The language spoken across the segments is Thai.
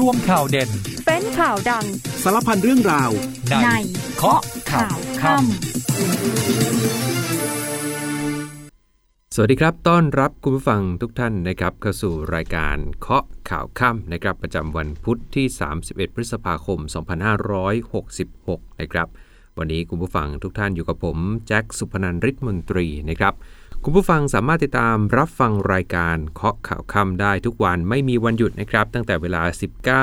รวมข่าวเด่น เป็นข่าวดัง สารพันเรื่องราว ในในเคาะข่าวค่ำสวัสดีครับ ต้อนรับคุณผู้ฟังทุกท่านนะครับ เข้าสู่รายการเคาะข่าวค่ำนะครับ ประจำวันพุทธที่ 31 พฤษภาคม 2566 นะครับ วันนี้คุณผู้ฟังทุกท่านอยู่กับผม แจ็คสุพนันท์ฤทธิ์มนตรีนะครับ คุณผู้ฟังสามารถติดตามรับฟังรายการเคาะข่าวค่ำได้ทุกวันไม่มีวันหยุดนะครับ ตั้งแต่เวลา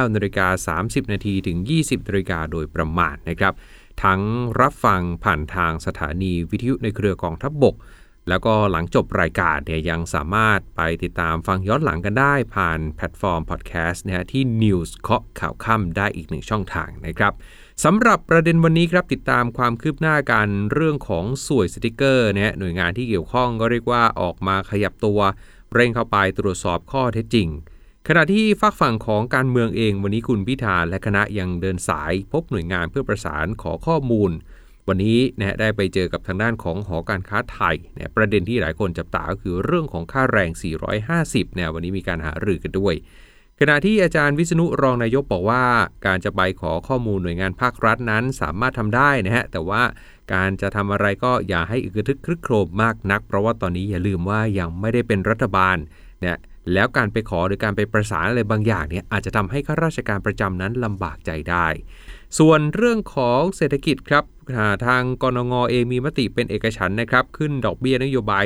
19นาฬิกา30 นาทีถึง 20นาฬิกาโดยประมาณนะครับ ทั้งรับฟังผ่านทางสถานีวิทยุในเครือกองทัพบก แล้วก็หลังจบรายการเนี่ยยังสามารถไปติดตามฟังย้อนหลังกันได้ผ่านแพลตฟอร์มพอดแคสต์นะฮะที่ News เคาะข่าวค่ำได้อีกหนึ่งช่องทางนะครับสำหรับประเด็นวันนี้ครับติดตามความคืบหน้าการเรื่องของส่วยสติกเกอร์นะฮะหน่วยงานที่เกี่ยวข้องก็เรียกว่าออกมาขยับตัว เร่งเข้าไปตรวจสอบข้อเท็จจริง ขณะที่ฝักฝั่งของการเมืองเองวันนี้คุณพิธาและคณะยังเดินสาย พบหน่วยงานเพื่อประสานขอข้อมูล วันนี้นะได้ไปเจอกับทางด้านของหอการค้าไทยเนี่ยประเด็นที่หลายคนจับตาก็คือเรื่องของค่าแรง 450เนี่ยวันนี้มีการหารือกันด้วย ขณะที่อาจารย์วิษณุรองนายกบอกว่า การจะไปขอข้อมูลหน่วยงานภาครัฐนั้นสามารถทำได้นะฮะแต่ว่าการจะทำอะไรก็อย่าให้อึกทึกครึกโครมมากนัก เพราะว่าตอนนี้อย่าลืมว่ายังไม่ได้เป็นรัฐบาลเนี่ยแล้วการไปขอหรือการไปประสานอะไรบางอย่างเนี่ยอาจจะทำให้ข้าราชการประจำนั้นลำบากใจได้ ส่วนเรื่องของเศรษฐกิจครับาทางกรงงเองมีมติเป็นเอกฉันนะครับ ขึ้นดอกเบี้ยนโยบาย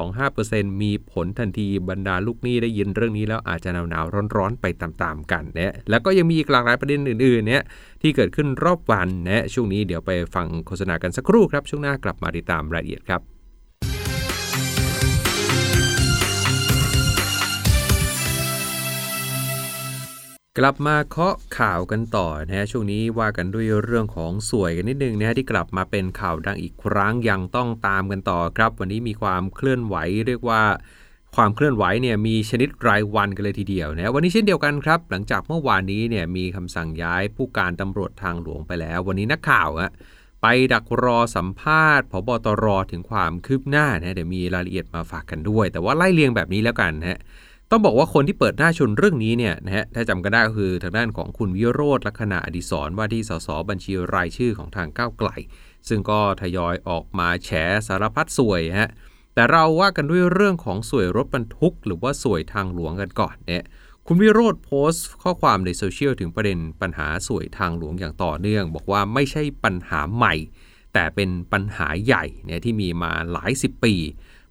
0.25%มีผลทันทีบรรดาลูกหนี้ได้ยินเรื่องนี้แล้วอาจจะหนาวๆร้อนๆไปตามๆกันเนี่ยแล้วก็ยังมีอีกหลากหลายประเด็นอื่นๆเนี่ยที่เกิดขึ้นรอบวันนะช่วงนี้เดี๋ยวไปฟังโฆษณากันสักครู่ครับ ช่วงหน้ากลับมาติดตามรายละเอียดครับ กลับมาเคาะข่าวกันต่อนะฮะช่วงนี้ว่ากันด้วยเรื่องของสวยกันนิดนึงนะฮะที่กลับมาเป็นข่าวดังอีกครั้งยังต้องตามกันต่อครับ วันนี้มีความเคลื่อนไหวเรียกว่าความเคลื่อนไหวเนี่ยมีชนิดรายวันกันเลยทีเดียวนะวันนี้เช่นเดียวกันครับ หลังจากเมื่อวานนี้เนี่ยมีคำสั่งย้ายผู้การตำรวจทางหลวงไปแล้ว วันนี้นักข่าวอะไปดักรอสัมภาษณ์พบตรถึงความคืบหน้านะเดี๋ยวมีรายละเอียดมาฝากกันด้วย แต่ว่าไล่เรียงแบบนี้แล้วกันนะฮะ ต้องบอกว่าคนที่เปิดหน้าชนเรื่องนี้เนี่ยนะฮะถ้าจำกันได้ก็คือทางด้านของคุณวิโรธลักษณะอดิศรว่าที่สสบัญชีรายชื่อของทางก้าวไกล ซึ่งก็ทยอยออกมาแฉสารพัดสวยฮะแต่เราว่ากันด้วยเรื่องของสวยรถบรรทุก หรือว่าสวยทางหลวงกันก่อนเนี่ยคุณวิโรธโพสต์ข้อความในโซเชียลถึงประเด็นปัญหาสวยทางหลวงอย่างต่อเนื่อง บอกว่าไม่ใช่ปัญหาใหม่ แต่เป็นปัญหาใหญ่เนี่ยที่มีมาหลายสิบปี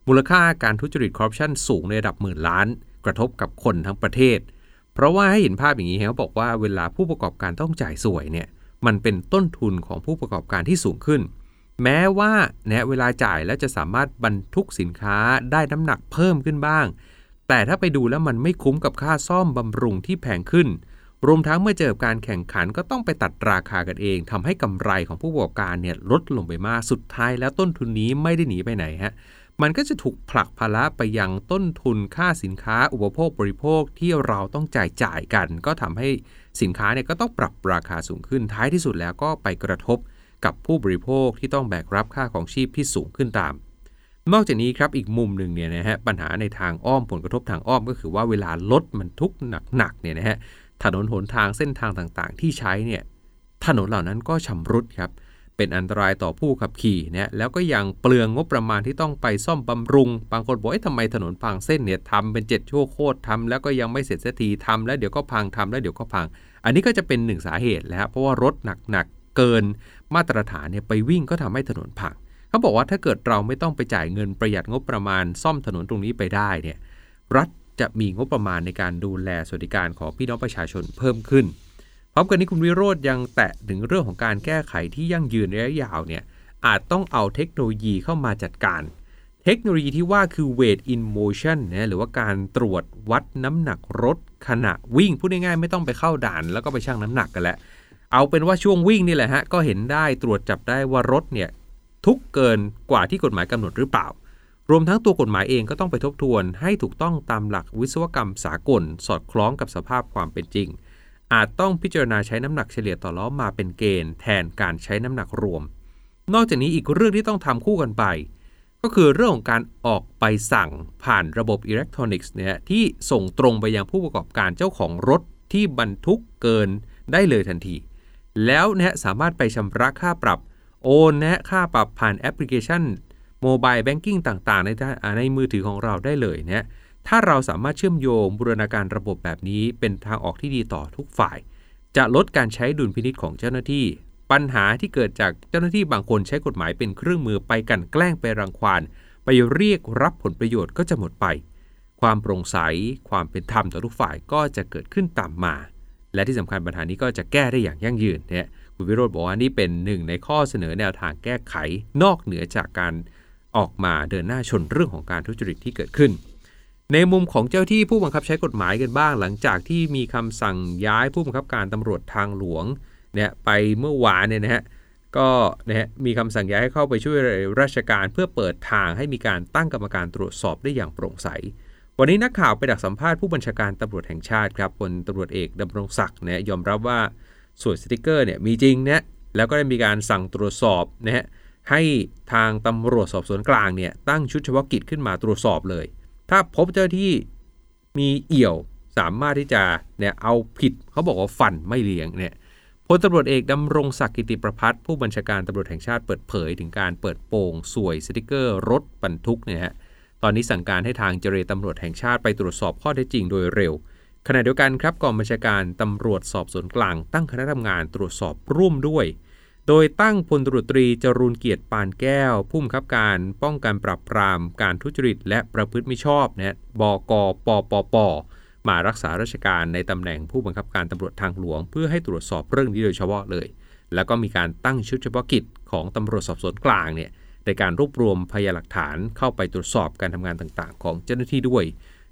มูลค่าการทุจริตคอร์รัปชันสูงในระดับหมื่นล้าน กระทบกับคนทั้งประเทศ เพราะว่าให้เห็นภาพอย่างนี้เขาบอกว่าเวลาผู้ประกอบการต้องจ่ายสวยเนี่ยมันเป็นต้นทุนของผู้ประกอบการที่สูงขึ้น แม้ว่าเนี่ยเวลาจ่ายแล้วจะสามารถบรรทุกสินค้าได้น้ำหนักเพิ่มขึ้นบ้าง แต่ถ้าไปดูแล้วมันไม่คุ้มกับค่าซ่อมบำรุงที่แพงขึ้น รวมทั้งเมื่อเจอการแข่งขันก็ต้องไปตัดราคากันเองทำให้กำไรของผู้ประกอบการเนี่ยลดลงไปมาก สุดท้ายแล้วต้นทุนนี้ไม่ได้หนีไปไหนฮะ มันก็จะถูกผลักภาระไปยังต้นทุนค่าสินค้าอุปโภคบริโภคที่เราต้องจ่ายจ่ายกัน ก็ทำให้สินค้าเนี่ยก็ต้องปรับราคาสูงขึ้นท้ายที่สุดแล้วก็ไปกระทบกับผู้บริโภคที่ต้องแบกรับค่าของชีพที่สูงขึ้นตาม นอกจากนี้ครับอีกมุมหนึ่งเนี่ยนะฮะปัญหาในทางอ้อมผลกระทบทางอ้อมก็คือว่าเวลารถมันทุกหนักๆเนี่ยนะฮะถนนหนทางเส้นทางต่างๆ ที่ใช้เนี่ยถนนเหล่านั้นก็ชำรุดครับเเป็นอันตรายต่อผู้ขับขี่นะแล้วก็ยังเปลืองงบประมาณที่ต้องไปซ่อมบำรุง บางคนบอกเอ๊ะทำไมถนนพังเส้นเนี่ยทำเป็นเจ็ดชั่วโคตรทำแล้วก็ยังไม่เสร็จสักทีทำแล้วเดี๋ยวก็พังทำแล้วเดี๋ยวก็พัง อันนี้ก็จะเป็นหนึ่งสาเหตุแล้วเพราะว่ารถหนักๆเกินมาตรฐานเนี่ยไปวิ่งก็ทำให้ถนนพังเขาบอกว่าถ้าเกิดเราไม่ต้องไปจ่ายเงินประหยัดงบประมาณซ่อมถนนตรงนี้ไปได้เนี่ยรัฐจะมีงบประมาณในการดูแลสวัสดิการของพี่น้องประชาชนเพิ่มขึ้น ร้อมกันนี้คุณวิโรธยังแตะถึงเรื่องของการแก้ไขที่ยั่งยืนระยะยาวเนี่ยอาจต้องเอาเทคโนโลยีเข้ามาจัดการ เทคโนโลยีที่ว่าคือ weight in motion นะหรือว่าการตรวจวัดน้ำหนักรถขณะวิ่งพูดง่ายๆไม่ต้องไปเข้าด่าน แล้วก็ไปชั่งน้ำหนักกันแล้วเอาเป็นว่าช่วงวิ่งนี่แหละฮะก็เห็นได้ตรวจจับได้ว่ารถเนี่ยทุกเกินกว่าที่กฎหมายกำหนดหรือเปล่า รวมทั้งตัวกฎหมายเองก็ต้องไปทบทวน ให้ถูกต้องตามหลักวิศวกรรมสากล สอดคล้องกับสภาพความเป็นจริง อาจต้องพิจารณาใช้น้ำหนักเฉลี่ยต่อล้อมาเป็นเกณฑ์แทนการใช้น้ำหนักรวม นอกจากนี้อีกเรื่องที่ต้องทำคู่กันไป ก็คือเรื่องของการออกใบสั่งผ่านระบบอิเล็กทรอนิกส์เนี่ยที่ส่งตรงไปยังผู้ประกอบการเจ้าของรถที่บรรทุกเกินได้เลยทันที แล้วนะสามารถไปชำระค่าปรับ โอนนะค่าปรับผ่านแอปพลิเคชันโมบายแบงกิ้งต่างๆ ในในมือถือของเราได้เลยนะ ถ้าเราสามารถเชื่อมโยงบูรณาการระบบแบบนี้ เป็นทางออกที่ดีต่อทุกฝ่าย จะลดการใช้ดุลพินิษของเจ้าหน้าที่ ปัญหาที่เกิดจากเจ้าหน้าที่บางคนใช้กฎหมายเป็นเครื่องมือไปกันแกล้งไปรังควานไปเรียกรับผลประโยชน์ก็จะหมดไป ความโปร่งใส ความเป็นธรรมต่อทุกฝ่ายก็จะเกิดขึ้นตามมา และที่สำคัญปัญหานี้ก็จะแก้ได้อย่างยั่งยืนเนี่ยคุณวิโรธบอกว่านี่เป็นหนึ่งในข้อเสนอแนวทางแก้ไข นอกเหนือจากการออกมาเดินหน้าชนเรื่องของการทุจริตที่เกิดขึ้น ในมุมของเจ้าที่ผู้บังคับใช้กฎหมายกันบ้าง หลังจากที่มีคำสั่งย้ายผู้บังคับการตำรวจทางหลวงเนี่ยไปเมื่อวานเนี่ยนะฮะก็นะฮะมีคำสั่งย้ายให้เข้าไปช่วยราชการเพื่อเปิดทางให้มีการตั้งกรรมการตรวจสอบได้อย่างโปร่งใส วันนี้นักข่าวไปดักสัมภาษณ์ผู้บัญชาการตำรวจแห่งชาติครับพลตำรวจเอกดำรงศักดิ์เนี่ยยอมรับว่าสวยสติกเกอร์เนี่ยมีจริงนะแล้วก็ได้มีการสั่งตรวจสอบนะฮะให้ทางตำรวจสอบสวนกลางเนี่ยตั้งชุดเฉพาะกิจขึ้นมาตรวจสอบเลย ถ้าพบเจ้าที่มีเอี่ยวสามารถที่จะเนี่ยเอาผิดเขาบอกว่าฟันไม่เลี้ยงเนี่ยพลตำรวจเอกดำรงศักดิ์กิติประพัฒน์ผู้บัญชาการตำรวจแห่งชาติเปิดเผย ถึงการเปิดโปงสวยสติกเกอร์รถบรรทุกเนี่ยฮะตอนนี้สั่งการให้ทางเจรตำรวจแห่งชาติไปตรวจสอบข้อเท็จจริงโดยเร็ว ขณะเดียวกันครับกองบัญชาการตำรวจสอบสวนกลาง ตั้งคณะทำงานตรวจสอบร่วมด้วย โดยตั้งพลตรตรีจรูนเกียรติปานแก้ว ผู้บังคับการป้องกันปราบปรามการทุจริต และประพฤติมิชอบนะบกปปปมารักษาราชการในตำแหน่งผู้บังคับการตำรวจทางหลวง เพื่อให้ตรวจสอบเรื่องนี้โดยเฉพาะเลย แล้วก็มีการตั้งชุดเฉพาะกิจของตำรวจสอบสวนกลางเนี่ยในการรวบรวมพยานหลักฐานเข้าไปตรวจสอบการทำงานต่างๆ ของเจ้าหน้าที่ด้วย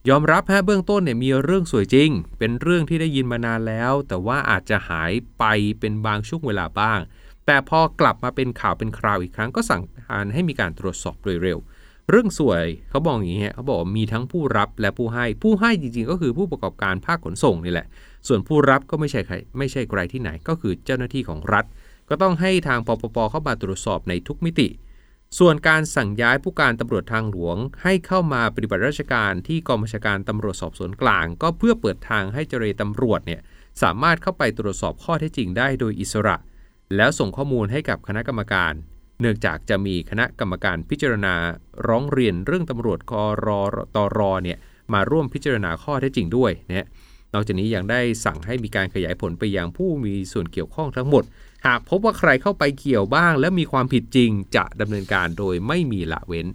ยอมรับฮะเบื้องต้นเนี่ยมีเรื่องสวยจริง เป็นเรื่องที่ได้ยินมานานแล้ว แต่ว่าอาจจะหายไปเป็นบางช่วงเวลาบ้าง แต่พอกลับมาเป็นข่าวเป็นคราวอีกครั้งก็สั่งการให้มีการตรวจสอบโดยเร็ว เรื่องสวยเขาบอกอย่างนี้เขาบอกมีทั้งผู้รับและผู้ให้ผู้ให้จริงๆ ก็คือผู้ประกอบการภาคขนส่งนี่แหละ ส่วนผู้รับก็ไม่ใช่ใครไม่ใช่ใครที่ไหนก็คือเจ้าหน้าที่ของรัฐ ก็ต้องให้ทางปปปเข้ามาตรวจสอบในทุกมิติ ส่วนการสั่งย้ายผู้การตำรวจทางหลวง ให้เข้ามาปฏิบัติราชการที่กองบัญชาการตำรวจสอบสวนกลาง ก็เพื่อเปิดทางให้เจรตำรวจเนี่ยสามารถเข้าไปตรวจสอบข้อเท็จจริงได้โดยอิสระ แล้วส่งข้อมูลให้กับคณะกรรมการ เนื่องจากจะมีคณะกรรมการพิจารณาร้องเรียนเรื่องตำรวจกรตรเนี่ยมาร่วมพิจารณาข้อเท็จจริงด้วยนะนอกจากนี้ยังได้สั่งให้มีการขยายผลไปยังผู้มีส่วนเกี่ยวข้องทั้งหมด หากพบว่าใครเข้าไปเกี่ยวบ้าง และมีความผิดจริงจะดำเนินการโดยไม่มีละเว้น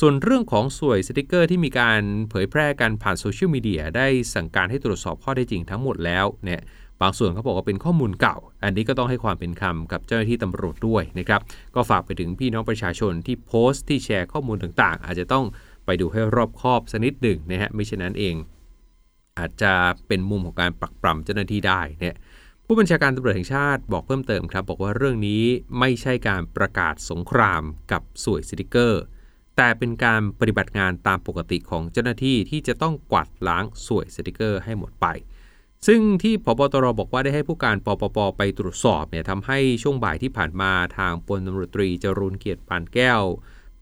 ส่วนเรื่องของสวยสติกเกอร์ที่มีการเผยแพร่กันผ่านโซเชียลมีเดียได้สั่งการให้ตรวจสอบข้อได้จริงทั้งหมดแล้วเนี่ย บางส่วนเขาบอกว่าเป็นข้อมูลเก่า อันนี้ก็ต้องให้ความเป็นคำกับเจ้าหน้าที่ตำรวจด้วยนะครับ ก็ฝากไปถึงพี่น้องประชาชนที่โพสต์ที่แชร์ข้อมูลต่างๆ อาจจะต้องไปดูให้รอบคอบสักนิดหนึ่งนะฮะไม่เช่นนั้นเอง อาจจะเป็นมุมของการปรักปรำเจ้าหน้าที่ได้เนี่ยผู้บัญชาการตำรวจแห่งชาติบอกเพิ่มเติมครับ บอกว่าเรื่องนี้ไม่ใช่การประกาศสงครามกับสวยสติกเกอร์ แต่เป็นการปฏิบัติงานตามปกติของเจ้าหน้าที่ที่จะต้องกวาดล้างสวยสติกเกอร์ให้หมดไป ซึ่งที่พบตรบอกว่าได้ให้ผู้การปปปไปตรวจสอบเนี่ยทำให้ช่วงบ่ายที่ผ่านมาทางพลตำรวจตรีจรุนเกียรติปานแก้ว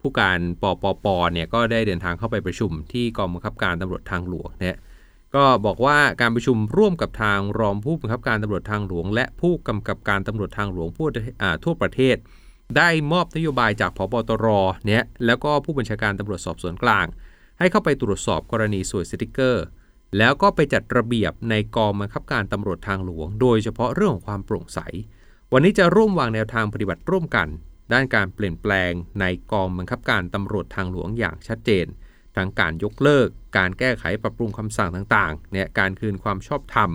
ผู้การปปปเนี่ยก็ได้เดินทางเข้าไปประชุมที่กองบังคับการตำรวจทางหลวงเนี่ยก็บอกว่าการประชุมร่วมกับทางรองผู้บังคับการตำรวจทางหลวง และผู้กำกับการตำรวจทางหลวงทั่วประเทศ ได้มอบนโยบายจากพบตรเนี่ยแล้วก็ผู้บัญชาการตำรวจสอบสวนกลาง ให้เข้าไปตรวจสอบกรณีสวยสติกเกอร์ แล้วก็ไปจัดระเบียบในกองบังคับการตำรวจทางหลวง โดยเฉพาะเรื่องของความโปร่งใส วันนี้จะร่วมวางแนวทางปฏิบัติร่วมกัน ด้านการเปลี่ยนแปลงในกองบังคับการตำรวจทางหลวงอย่างชัดเจน ทั้งการยกเลิก การแก้ไขปรับปรุงคำสั่งต่างๆเนี่ยการคืนความชอบธรรม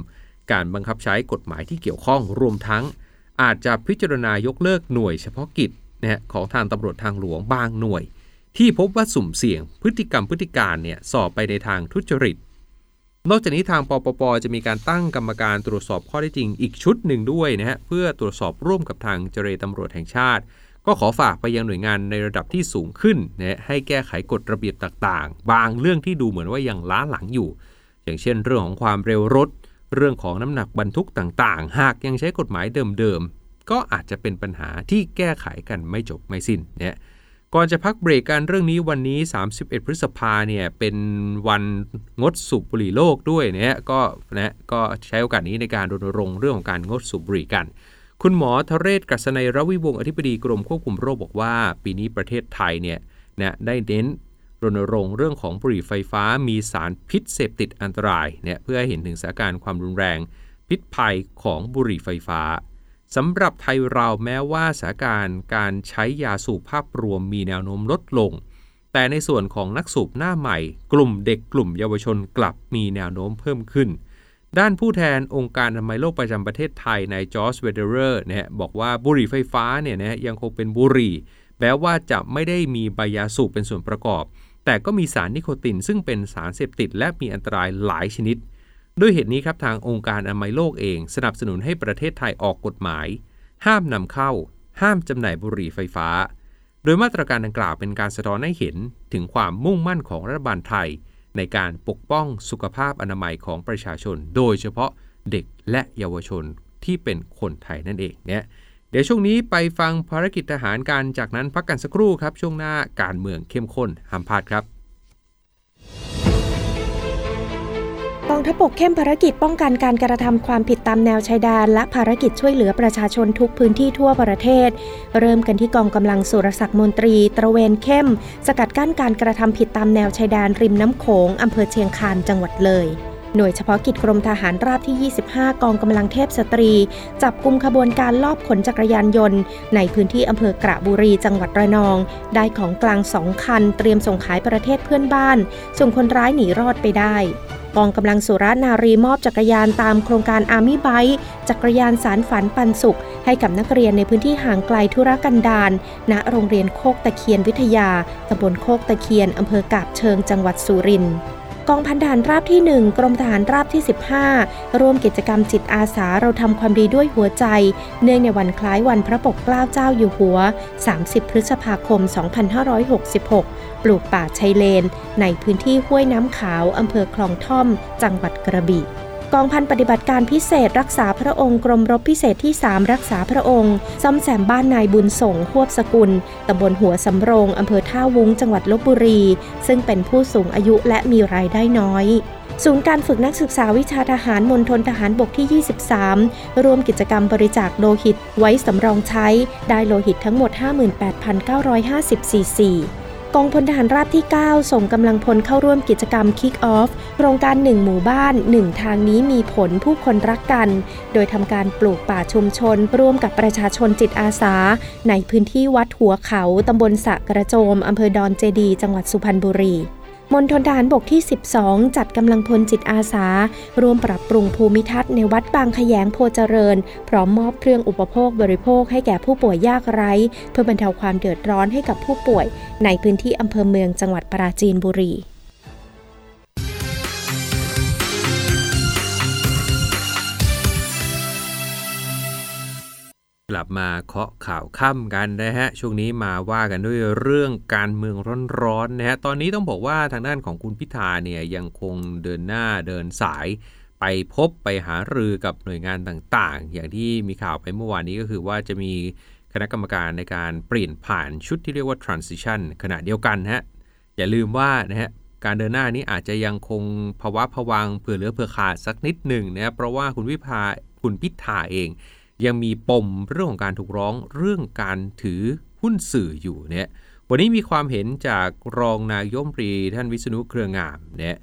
การบังคับใช้กฎหมายที่เกี่ยวข้องรวมทั้ง อาจจะพิจารณายกเลิกหน่วยเฉพาะกิจเนี่ยของทางตำรวจทางหลวงบางหน่วย ที่พบว่าสุ่มเสี่ยงพฤติกรรมพฤติการเนี่ยสอบไปในทางทุจริต นอกจากนี้ทางปปปจะมีการตั้งกรรมการตรวจสอบข้อได้จริงอีกชุดหนึ่งด้วยนะฮะเพื่อตรวจสอบร่วมกับทางเจรตำรวจแห่งชาติ ก็ขอฝากไปยังหน่วยงานในระดับที่สูงขึ้นนะให้แก้ไขกฎระเบียบต่างๆ บางเรื่องที่ดูเหมือนว่ายังล้าหลังอยู่ อย่างเช่น เรื่องของความเร็วรถ เรื่องของน้ำหนักบรรทุกต่างๆ หากยังใช้กฎหมายเดิมๆก็อาจจะเป็นปัญหาที่แก้ไขกันไม่จบไม่สิ้นนี่ย ก่อนจะพักเบรกกันเรื่องนี้วันนี้ 31 พฤษภาเนี่ยเป็นวันงดสูบบุหรี่โลกด้วยเนี่ยก็นะก็ใช้โอกาสนี้ในการรณรงค์เรื่องของการงดสูบบุหรี่กัน คุณหมอทเรศกัศนัยรวิวงศ์อธิบดีกรมควบคุมโรคบอกว่า ปีนี้ประเทศไทยเนี่ยนะได้เน้นรณรงค์เรื่องของบุหรี่ไฟฟ้ามีสารพิษเสพติดอันตรายเนี่ยเพื่อให้เห็นถึงสถานการณ์ความรุนแรงพิษภัยของบุหรี่ไฟฟ้า สำหรับไทยเราแม้ว่าสถานการณ์การใช้ยาสูบภาพรวมมีแนวโน้มลดลง แต่ในส่วนของนักสูบหน้าใหม่ กลุ่มเด็กกลุ่มเยาวชนกลับมีแนวโน้มเพิ่มขึ้น ด้านผู้แทนองค์การอนามัยโลกประจำประเทศไทยนายจอร์จเวเดอร์เนี่ยบอกว่าบุหรี่ไฟฟ้าเนี่ยนะยังคงเป็นบุหรี่แม้ว่าจะไม่ได้มีใบยาสูบเป็นส่วนประกอบ แต่ก็มีสารนิโคตินซึ่งเป็นสารเสพติดและมีอันตรายหลายชนิด ด้วยเหตุนี้ครับทางองค์การอนามัยโลกเองสนับสนุนให้ประเทศไทยออกกฎหมาย ห้ามนำเข้า ห้ามจำหน่ายบุหรี่ไฟฟ้า โดยมาตรการดังกล่าวเป็นการสะท้อนให้เห็นถึงความมุ่งมั่นของรัฐบาลไทย ในการปกป้องสุขภาพอนามัยของประชาชน โดยเฉพาะเด็กและเยาวชนที่เป็นคนไทยนั่นเองเนี่ยเดี๋ยวช่วงนี้ไปฟังภารกิจทหารการจากนั้นพักกันสักครู่ครับ ช่วงหน้าการเมืองเข้มข้นห้ามพลาดครับ กองทัพบกเข้มภารกิจป้องกันการกระทำความผิดตามแนวชายแดน และภารกิจช่วยเหลือประชาชนทุกพื้นที่ทั่วประเทศ เริ่มกันที่กองกำลังสุรศักดิ์มนตรี ตระเวนเข้ม สกัดกั้นการกระทำผิดตามแนวชายแดนริมน้ำโขงอำเภอเชียงคานจังหวัดเลยหน่วยเฉพาะกิจกรมทหารราบที่ 25 กองกำลังเทพสตรี จับกลุ่มขบวนการลอบขนจักรยานยนต์ ในพื้นที่อำเภอกระบุรีจังหวัดระนอง ได้ของกลางสองคัน เตรียมส่งขายประเทศเพื่อนบ้านส่งคนร้ายหนีรอดไปได้ กองกำลังสุรานารีมอบจักรยานตามโครงการอาร์มี่ไบค์จักรยานสารฝันปันสุข ให้กับนักเรียนในพื้นที่ห่างไกลธุรกันดาร ณ โรงเรียนโคกตะเคียนวิทยา ตำบลโคกตะเคียน อำเภอกาบเชิง จังหวัดสุรินทร์กองพันทหารราบที่ 1 กรมทหารราบที่ 15 ร่วมกิจกรรมจิตอาสาเราทำความดีด้วยหัวใจ เนื่องในวันคล้ายวันพระปกเกล้าเจ้าอยู่หัว 30 พฤษภาคม 2566 ปลูกป่าชายเลน ในพื้นที่ห้วยน้ำขาวอำเภอคลองท่อม จังหวัดกระบี่กองพันปฏิบัติการพิเศษรักษาพระองค์กรมรบพิเศษที่ 3 รักษาพระองค์ ซ่อมแซมบ้านนายบุญส่งหวบสกุล ตำบลหัวสำโรงอำเภอท่าวุ้งจังหวัดลบบุรี ซึ่งเป็นผู้สูงอายุและมีรายได้น้อยศูนย์การฝึกนักศึกษาวิชาทหารมณฑลทหารบกที่ 23รวมกิจกรรมบริจาคโลหิตไว้สำรองใช้ ได้โลหิตทั้งหมด 58,950ซีซี กองพลทหารราบที่ 9 ส่งกำลังพลเข้าร่วมกิจกรรม Kick Off โครงการ 1 หมู่บ้าน 1 ทางนี้มีผลผู้คนรักกัน โดยทำการปลูกป่าชุมชน ร่วมกับประชาชนจิตอาสา ในพื้นที่วัดหัวเขาตำบลสะกระโจมอำเภอดอนเจดี จังหวัดสุพรรณบุรี มณฑลทหารบกที่ 12 จัดกำลังพลจิตอาสา ร่วมปรับปรุงภูมิทัศน์ในวัดบางขยงโพเจริญ พร้อมมอบเครื่องอุปโภคบริโภคให้แก่ผู้ป่วยยากไร้ เพื่อบรรเทาความเดือดร้อนให้กับผู้ป่วย ในพื้นที่อำเภอเมืองจังหวัดปราจีนบุรี กลับมาเคาะข่าวค่ำกันนะฮะช่วงนี้มาว่ากันด้วยเรื่องการเมืองร้อนๆนะฮะตอนนี้ต้องบอกว่าทางด้านของคุณพิธาเนี่ยยังคงเดินหน้าเดินสาย ไปพบไปหารือกับหน่วยงานต่างๆ อย่างที่มีข่าวไปเมื่อวานนี้ก็คือว่าจะมีคณะกรรมการในการเปลี่ยนผ่านชุดที่เรียกว่า transition ขณะเดียวกันฮะอย่าลืมว่านะฮะการเดินหน้านี้อาจจะยังคงภาวะผวังเผื่อเหลือเผื่อขาดสักนิดหนึ่งนะเพราะว่าคุณวิพาคุณพิธาเอง ยังมีปมเรื่องของการถูกร้องเรื่องการถือหุ้นสื่ออยู่เนี่ยวันนี้มีความเห็นจากรองนายมปรีท่านวิษณุเครืองามเนี่ย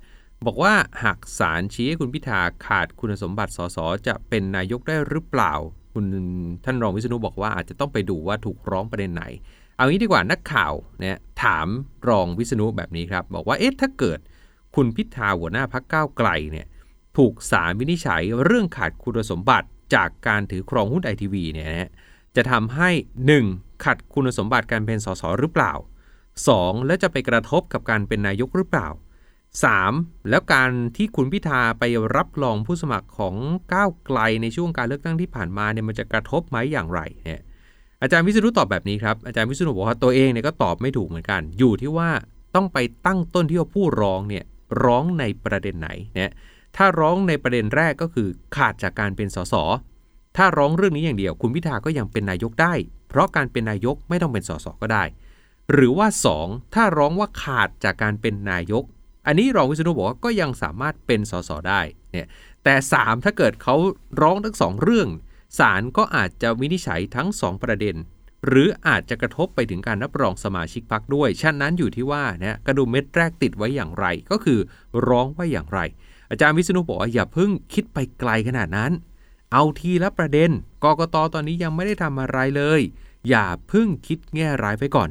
บอกว่าหากศาลชี้ให้คุณพิธาขาดคุณสมบัติสสจะเป็นนายกได้หรือเปล่า คุณท่านรองวิษณุบอกว่าอาจจะต้องไปดูว่าถูกร้องประเด็นไหน เอางี้ดีกว่านักข่าวเนี่ยถามรองวิษณุแบบนี้ครับ บอกว่าเอ๊ะถ้าเกิดคุณพิธาหัวหน้าพักก้าวไกลเนี่ยถูกศาลวินิจฉัยเรื่องขาดคุณสมบัติ จากการถือครองหุ้นไอทีวีเนี่ยนะจะทำให้ 1. ขัดคุณสมบัติการเป็นสสหรือเปล่า 2. แล้วจะไปกระทบกับการเป็นนายกหรือเปล่า 3. แล้วการที่คุณพิธาไปรับรองผู้สมัครของก้าวไกลในช่วงการเลือกตั้งที่ผ่านมาเนี่ยมันจะกระทบไหมอย่างไรเนี่ยอาจารย์วิศนุตอบแบบนี้ครับอาจารย์วิศนุบอกว่าตัวเองเนี่ยก็ตอบไม่ถูกเหมือนกัน อยู่ที่ว่าต้องไปตั้งต้นที่ว่าผู้ร้องเนี่ยร้องในประเด็นไหนเนี่ย ถ้าร้องในประเด็นแรกก็คือขาดจากการเป็นสส ถ้าร้องเรื่องนี้อย่างเดียว คุณพิธาก็ยังเป็นนายกได้ เพราะการเป็นนายกไม่ต้องเป็นสสก็ได้ หรือว่า 2 ถ้าร้องว่าขาดจากการเป็นนายก อันนี้รองวิษณุบอกว่าก็ยังสามารถเป็นสสได้เนี่ยแต่ 3 ถ้าเกิดเขาร้องทั้งสองเรื่องศาลก็อาจจะวินิจฉัยทั้ง 2 ประเด็น หรืออาจจะกระทบไปถึงการรับรองสมาชิกพรรคด้วยฉะนั้นอยู่ที่ว่าเนี่ยกระดุมเม็ดแรกติดไว้อย่างไร ก็คือร้องว่าอย่างไร อาจารย์วิษณุบอกว่าอย่าเพิ่งคิดไปไกลขนาดนั้น เอาทีละประเด็นกกตตอนนี้ยังไม่ได้ทำอะไรเลย อย่าเพิ่งคิดแง่ร้ายไปก่อน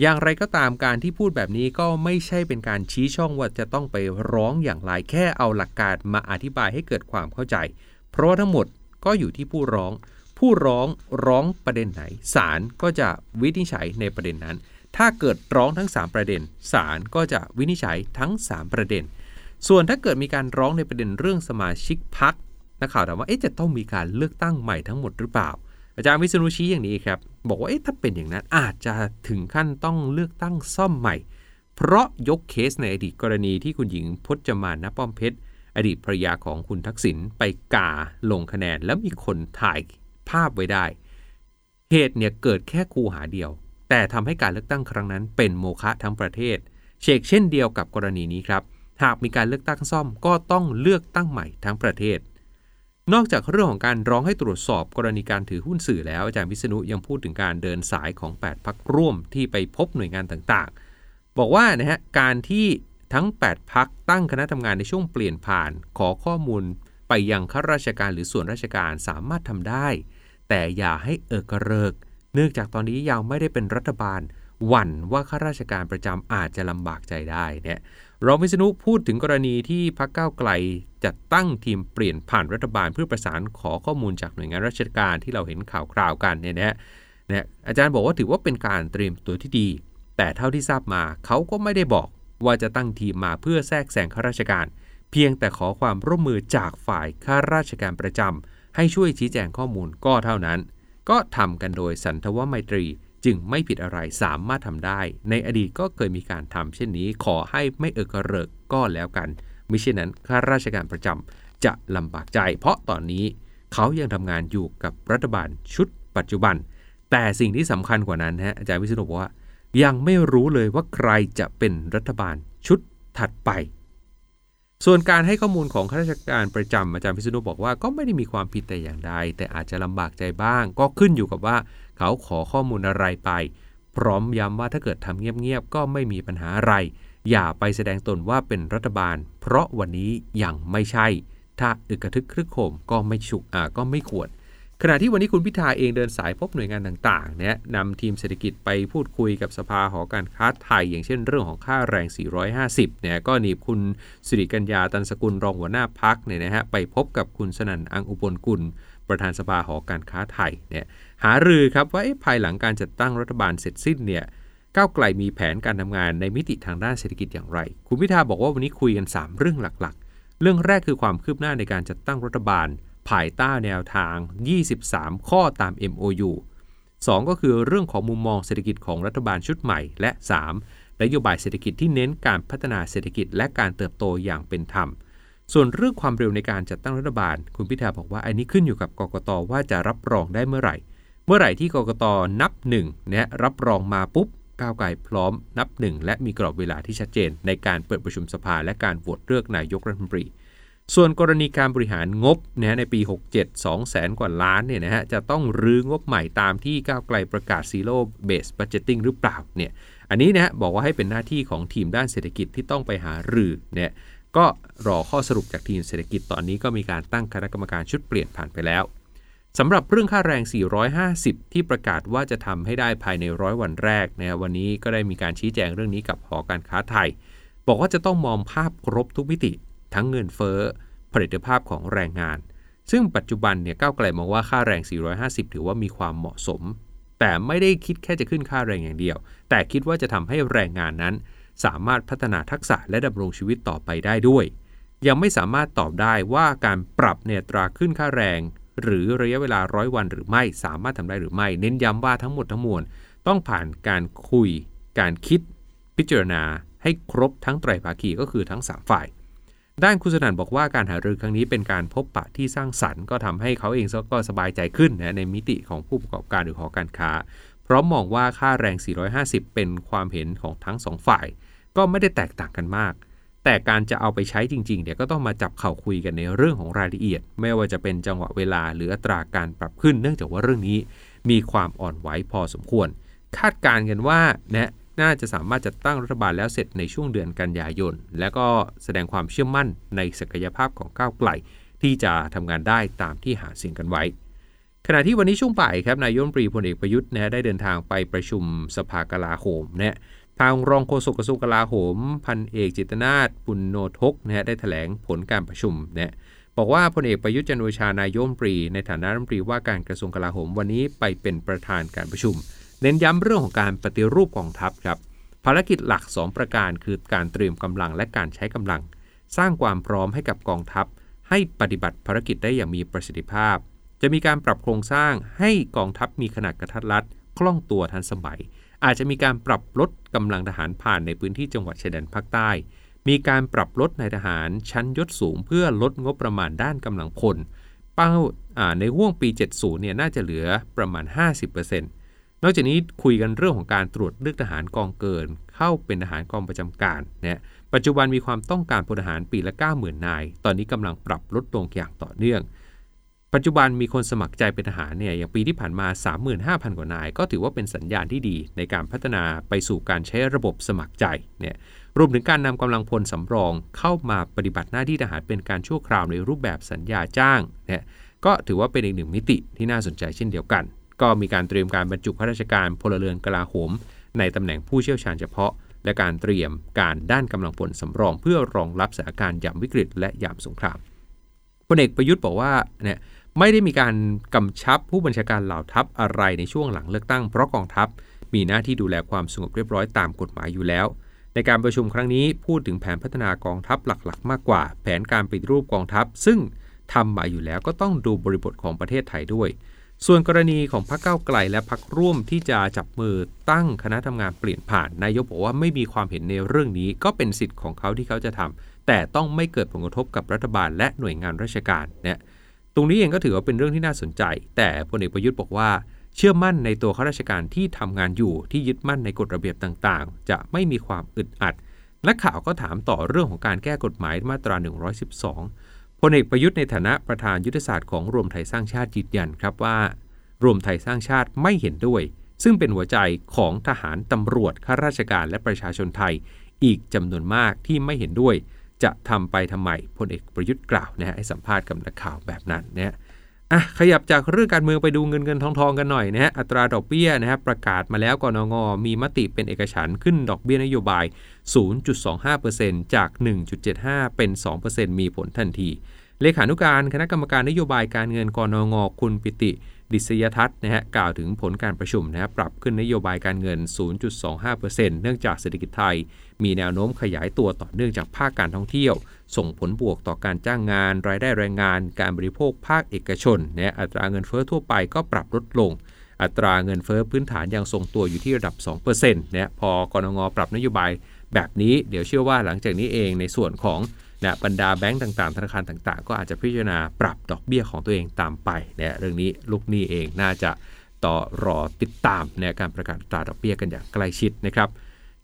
อย่างไรก็ตามการที่พูดแบบนี้ก็ไม่ใช่เป็นการชี้ช่องว่าจะต้องไปร้องอย่างไรแค่เอาหลักการมาอธิบายให้เกิดความเข้าใจ เพราะว่าทั้งหมดก็อยู่ที่ผู้ร้อง ผู้ร้องร้องประเด็นไหนศาลก็จะวินิจฉัยในประเด็นนั้น ถ้าเกิดร้องทั้ง 3 ประเด็นศาลก็จะวินิจฉัยทั้ง 3 ประเด็น ส่วนถ้าเกิดมีการร้องในประเด็นเรื่องสมาชิกพักนักข่าวถามว่าเอ๊ะจะต้องมีการเลือกตั้งใหม่ทั้งหมดหรือเปล่า อาจารย์วิษณุชี้อย่างนี้ครับ บอกว่าเอ๊ะถ้าเป็นอย่างนั้นอาจจะถึงขั้นต้องเลือกตั้งซ่อมใหม่ เพราะยกเคสในอดีตกรณีที่คุณหญิงพจมานณป้อมเพชรอดีตภรรยาของคุณทักษิณไปกาลงคะแนน แล้วมีคนถ่ายภาพไว้ได้ เหตุเนี่ยเกิดแค่คูหาเดียว แต่ทำให้การเลือกตั้งครั้งนั้นเป็นโมฆะทั้งประเทศ เชกเช่นเดียวกับกรณีนี้ครับ หากมีการเลือกตั้งซ่อมก็ต้องเลือกตั้งใหม่ทั้งประเทศ นอกจากเรื่องของการร้องให้ตรวจสอบกรณีการถือหุ้นสื่อแล้วอาจารย์วิษณุยังพูดถึงการเดินสายของ 8 พักร่วมที่ไปพบหน่วยงานต่างๆ บอกว่านะฮะการที่ทั้ง 8 พักตั้งคณะทำงานในช่วงเปลี่ยนผ่าน ขอข้อมูลไปยังข้าราชการหรือส่วนราชการสามารถทำได้ แต่อย่าให้เอิกเริก เนื่องจากตอนนี้ยังไม่ได้เป็นรัฐบาล หวั่นว่าข้าราชการประจำอาจจะลำบากใจได้เนี่ยรองวิษณุพูดถึงกรณีที่พรรคก้าวไกลจัดตั้งทีมเปลี่ยนผ่านรัฐบาลเพื่อประสานขอข้อมูลจากหน่วยงานราชการที่เราเห็นข่าวคราวกันเนี่ยนะเนี่ยอาจารย์บอกว่าถือว่าเป็นการเตรียมตัวที่ดี แต่เท่าที่ทราบมาเขาก็ไม่ได้บอกว่าจะตั้งทีมมาเพื่อแทรกแซงข้าราชการ เพียงแต่ขอความร่วมมือจากฝ่ายข้าราชการประจำให้ช่วยชี้แจงข้อมูลก็เท่านั้น ก็ทำกันโดยสันทวไมตรี จึงไม่ผิดอะไรสามารถทำได้ ในอดีตก็เคยมีการทำเช่นนี้ขอให้ไม่เอกระเริกก็แล้วกันไม่เช่นนั้นข้าราชการประจำจะลำบากใจ เพราะตอนนี้เขายังทำงานอยู่กับรัฐบาลชุดปัจจุบัน แต่สิ่งที่สำคัญกว่านั้นฮะอาจารย์วิษณุบอกว่า ยังไม่รู้เลยว่าใครจะเป็นรัฐบาลชุดถัดไป ส่วนการให้ข้อมูลของข้าราชการประจำอาจารย์พิษณุบอกว่าก็ไม่ได้มีความผิดแต่อย่างใด แต่อาจจะลำบากใจบ้าง ก็ขึ้นอยู่กับว่า เขาขอข้อมูลอะไรไป พร้อมย้ำว่าถ้าเกิดทำเงียบๆก็ไม่มีปัญหาอะไร อย่าไปแสดงตนว่าเป็นรัฐบาล เพราะวันนี้ยังไม่ใช่ ถ้าอึกกระทึกครึกโคมก็ไม่ฉุกอ่าก็ไม่ควรขณะที่วันนี้คุณพิธาเองเดินสายพบหน่วยงานต่างๆเนี่ยนำทีมเศรษฐกิจไปพูดคุยกับสภาหอการค้าไทย อย่างเช่นเรื่องของค่าแรง 450 เนี่ยก็หนีบคุณสิริกัญญาตันสกุลรองหัวหน้าพักเนี่ยนะฮะไปพบกับคุณสนั่นอังอุบลกุล ประธานสภาหอการค้าไทยเนี่ย หารือครับว่าภายหลังการจัดตั้งรัฐบาลเสร็จสิ้นเนี่ยก้าวไกลมีแผนการทำงานในมิติทางด้านเศรษฐกิจอย่างไร คุณพิธาบอกว่าวันนี้คุยกัน 3 เรื่องหลักๆ เรื่องแรกคือความคืบหน้าในการจัดตั้งรัฐบาล ภายใต้แนวทาง 23 ข้อตาม MOU 2 ก็คือเรื่องของมุมมองเศรษฐกิจของรัฐบาลชุดใหม่ และ 3 นโยบายเศรษฐกิจที่เน้นการพัฒนาเศรษฐกิจและการเติบโตอย่างเป็นธรรม ส่วนเรื่องความเร็วในการจัดตั้งรัฐบาล คุณพิธาบอกว่าอันนี้ขึ้นอยู่กับกกตว่าจะรับรองได้เมื่อไหร่ เมื่อไหร่ที่กกตนับหนึ่งเนี่ยรับรองมาปุ๊บก้าวไกลพร้อมนับหนึ่งและมีกรอบเวลาที่ชัดเจน ในการเปิดประชุมสภาและการโหวตเลือกนายกรัฐมนตรี ส่วนกรณีการบริหารงบนะในปี 67 2แสนกว่าล้านเนี่ยนะฮะจะต้องรื้องบใหม่ตามที่ก้าวไกลประกาศ Zero Base Budgeting หรือเปล่าเนี่ยอันนี้นะบอกว่าให้เป็นหน้าที่ของทีมด้านเศรษฐกิจที่ต้องไปหารือเนี่ยก็รอข้อสรุปจากทีมเศรษฐกิจตอนนี้ก็มีการตั้งคณะกรรมการชุดเปลี่ยนผ่านไปแล้ว สำหรับเรื่องค่าแรง 450 ที่ประกาศว่าจะทำให้ได้ภายในร้อยวันแรกนะวันนี้ก็ได้มีการชี้แจงเรื่องนี้กับหอการค้าไทย บอกว่าจะต้องมองภาพครบทุกมิติ ทั้งเงินเฟ้อผลิตภาพของแรงงาน ซึ่งปัจจุบันเนี่ยก้าวไกลมองว่าค่าแรง 450 ถือว่ามีความเหมาะสม แต่ไม่ได้คิดแค่จะขึ้นค่าแรงอย่างเดียว แต่คิดว่าจะทำให้แรงงานนั้น สามารถพัฒนาทักษะและดำรงชีวิตต่อไปได้ด้วย ยังไม่สามารถตอบได้ว่าการปรับเนตราขึ้นค่าแรง หรือระยะเวลาร้อยวันหรือไม่สามารถทำได้หรือไม่ เน้นย้ำว่าทั้งหมดทั้งมวลต้องผ่านการคุย การคิด พิจารณา ให้ครบทั้งไตรภาคีก็คือทั้ง 3 ฝ่าย ด้านคุณสนั่นบอกว่าการหารือครั้งนี้เป็นการพบปะที่สร้างสรรค์ก็ทำให้เขาเองก็สบายใจขึ้นนะในมิติของผู้ประกอบการหรือหอการค้า เพราะมองว่าค่าแรง 450 เป็นความเห็นของทั้งสองฝ่าย ก็ไม่ได้แตกต่างกันมาก แต่การจะเอาไปใช้จริงๆเดี๋ยวก็ต้องมาจับเข่าคุยกันในเรื่องของรายละเอียด ไม่ว่าจะเป็นจังหวะเวลาหรืออัตราการปรับขึ้น เนื่องจากว่าเรื่องนี้มีความอ่อนไหวพอสมควร คาดการณ์กันว่านะน่าจะสามารถจัดตั้งรัฐบาลแล้วเสร็จในช่วงเดือนกันยายน และก็แสดงความเชื่อมั่นในศักยภาพของก้าวไกล ที่จะทำงานได้ตามที่หาเสียงกันไว้ ขณะที่วันนี้ช่วงบ่ายครับนายยมปรีพลเอกประยุทธ์นะได้เดินทางไปประชุมสภากลาโหมนะ ทางรองโฆษกกระทรวงกลาโหม พันเอกจิตนาถปุณโนทกนะฮะได้แถลงผลการประชุมนะบอกว่าพลเอกประยุทธ์จันโอชานายมปรี ในฐานะรัฐมนตรีว่าการกระทรวงกลาโหมวันนี้ไปเป็นประธานการประชุม เน้นย้ำเรื่องของการปฏิรูปกองทัพครับภารกิจหลัก 2 ประการคือการเตรียมกำลังและการใช้กำลัง สร้างความพร้อมให้กับกองทัพ ให้ปฏิบัติภารกิจได้อย่างมีประสิทธิภาพ จะมีการปรับโครงสร้างให้กองทัพมีขนาดกระทัดรัดคล่องตัวทันสมัย อาจจะมีการปรับลดกำลังทหารผ่านในพื้นที่จังหวัดชายแดนภาคใต้ มีการปรับลดนายทหารชั้นยศสูง เพื่อลดงบประมาณด้านกำลังพล เป้าในห่วงปี 70 เนี่ยน่าจะเหลือประมาณ 50%นอกจากนี้คุยกันเรื่องของการตรวจเลือกทหารกองเกิน เข้าเป็นทหารกองประจำการเนี่ยปัจจุบันมีความต้องการพลทหารปีละ 90,000 นาย ตอนนี้กำลังปรับลดลงอย่างต่อเนื่อง ปัจจุบันมีคนสมัครใจเป็นทหารเนี่ยอย่างปีที่ผ่านมา 35,000 กว่านาย ก็ถือว่าเป็นสัญญาณที่ดีในการพัฒนาไปสู่การใช้ระบบสมัครใจเนี่ยรวมถึงการนำกำลังพลสำรองเข้ามาปฏิบัติหน้าที่ทหารเป็นการชั่วคราวในรูปแบบสัญญาจ้างเนี่ยก็ถือว่าเป็นอีกหนึ่งมิติที่น่าสนใจเช่นเดียวกัน ก็มีการเตรียมการบรรจุข้าราชการพลเรือนกลาโหม ในตำแหน่งผู้เชี่ยวชาญเฉพาะ และการเตรียมการด้านกำลังพลสำรอง เพื่อรองรับสถานการณ์ยามวิกฤต และยามสงครามพลเอกประยุทธ์บอกว่าเนี่ย ไม่ได้มีการกำชับผู้บัญชาการเหล่าทัพอะไรในช่วงหลังเลือกตั้งเพราะกองทัพมีหน้าที่ดูแลความสงบเรียบร้อยตามกฎหมายอยู่แล้ว ในการประชุมครั้งนี้พูดถึงแผนพัฒนากองทัพหลักๆ มากกว่า แผนการปฏิรูปกองทัพ ซึ่งทำมาอยู่แล้วก็ต้องดูบริบทของประเทศไทยด้วย ส่วนกรณีของพรรคเก้าไกลและพรรคร่วมที่จะจับมือตั้งคณะทำงานเปลี่ยนผ่านนายกบอกว่าไม่มีความเห็นในเรื่องนี้ก็เป็นสิทธิ์ของเขาที่เขาจะทำแต่ต้องไม่เกิดผลกระทบกับรัฐบาลและหน่วยงานราชการเนี่ย ตรงนี้เองก็ถือว่าเป็นเรื่องที่น่าสนใจ แต่พลเอกประยุทธ์บอกว่า เชื่อมั่นในตัวข้าราชการที่ทำงานอยู่ที่ยึดมั่นในกฎระเบียบต่างๆ จะไม่มีความอึดอัดและข่าวก็ถามต่อเรื่องของการแก้กฎหมายมาตรา 112พลเอกประยุทธ์ในฐานะประธานยุทธศาสตร์ของรวมไทยสร้างชาติยืนยันครับว่า รวมไทยสร้างชาติไม่เห็นด้วย ซึ่งเป็นหัวใจของทหารตำรวจข้าราชการและประชาชนไทย อีกจำนวนมากที่ไม่เห็นด้วย จะทำไปทำไมพลเอกประยุทธ์กล่าวนะฮะให้สัมภาษณ์กับนักข่าวแบบนั้นนะอะขยับจากเรื่องการเมืองไปดูเงินเงินทองทองกันหน่อยนะฮะอัตราดอกเบี้ยนะฮะประกาศมาแล้วกนงมีมติเป็นเอกฉันขึ้นดอกเบี้ยนโยบาย 0.25%จาก 1.75 เป็น 2%มีผลทันที เลขานุการคณะกรรมการนโยบายการเงินกรนงคุณปิติ ดิษยทัศน์นะฮะกล่าวถึงผลการประชุมนะฮะปรับขึ้นนโยบายการเงิน 0.25%เนื่องจากเศรษฐกิจไทย มีแนวโน้มขยายตัวต่อเนื่องจากภาคการท่องเที่ยว ส่งผลบวกต่อการจ้างงาน รายได้แรงงาน การบริโภคภาคเอกชนนะอัตราเงินเฟ้อทั่วไปก็ปรับลดลงอัตราเงินเฟ้อพื้นฐานยังทรงตัวอยู่ที่ระดับ 2%นะพอกรงงปรับนโยบายแบบนี้ เดี๋ยวเชื่อว่าหลังจากนี้เองในส่วนของ นะบรรดาแบงก์ต่างๆ ธนาคารต่าง ๆ ก็อาจจะพิจารณาปรับดอกเบี้ยของตัวเองตามไปนะเรื่องนี้ลูกหนี้เองน่าจะต่อรอติดตามในการประกาศตราดอกเบี้ยกันอย่างใกล้ชิดนะครับ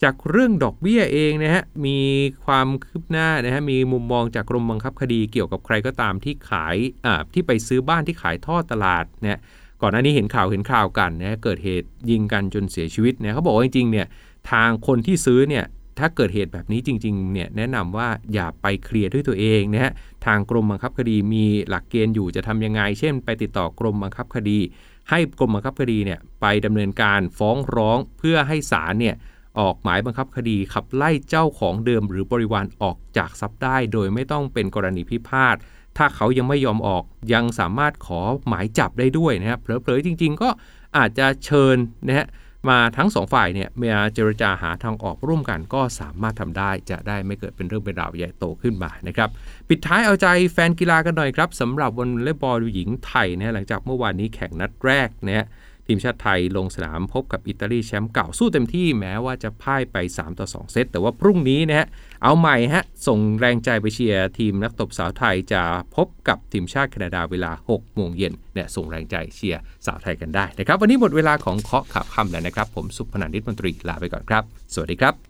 จากเรื่องดอกเบี้ยเองนะฮะมีความคืบหน้านะฮะมีมุมมองจากกรมบังคับคดีเกี่ยวกับใครก็ตามที่ขายอ่าที่ไปซื้อบ้านที่ขายทอดตลาดเนี่ยก่อนหน้านี้เห็นข่าวเห็นข่าวกันนะเกิดเหตุยิงกันจนเสียชีวิตเนี่ยเขาบอกว่าจริงๆเนี่ยทางคนที่ซื้อเนี่ย ถ้าเกิดเหตุแบบนี้จริงๆเนี่ยแนะนำว่าอย่าไปเคลียร์ด้วยตัวเองนะฮะทางกรมบังคับคดีมีหลักเกณฑ์อยู่จะทำยังไง เช่น ไปติดต่อกรมบังคับคดี ให้กรมบังคับคดีเนี่ยไปดำเนินการฟ้องร้องเพื่อให้ศาลเนี่ยออกหมายบังคับคดีขับไล่เจ้าของเดิมหรือบริวารออกจากทรัพย์ได้ โดยไม่ต้องเป็นกรณีพิพาทถ้าเขายังไม่ยอมออกยังสามารถขอหมายจับได้ด้วยนะครับเผลอๆจริง ๆ ก็อาจจะเชิญนะฮะ มาทั้งสองฝ่ายเนี่ยมาเจรจาหาทางออกร่วมกันก็สามารถทำได้จะได้ไม่เกิดเป็นเรื่องเป็นราวใหญ่โตขึ้นมานะครับปิดท้ายเอาใจแฟนกีฬากันหน่อยครับสำหรับวอลเล่บอลหญิงไทยนะหลังจากเมื่อวานนี้แข่งนัดแรกเนี่ย ทีมชาติไทยลงสนามพบกับอิตาลีแชมป์เก่าสู้เต็มที่แม้ว่าจะพ่ายไป 3 ต่อ 2 เซต แต่ว่าพรุ่งนี้นะฮะ เอาใหม่ฮะ ส่งแรงใจไปเชียร์ทีมนักตบสาวไทยจะพบกับทีมชาติแคนาดาเวลา 6 โมงเย็นเนี่ยส่งแรงใจเชียร์สาวไทยกันได้นะครับ วันนี้หมดเวลาของเคาะข่าวค่ำแล้วนะครับ ผมสุพนันทิตมนตรีลาไปก่อนครับ สวัสดีครับ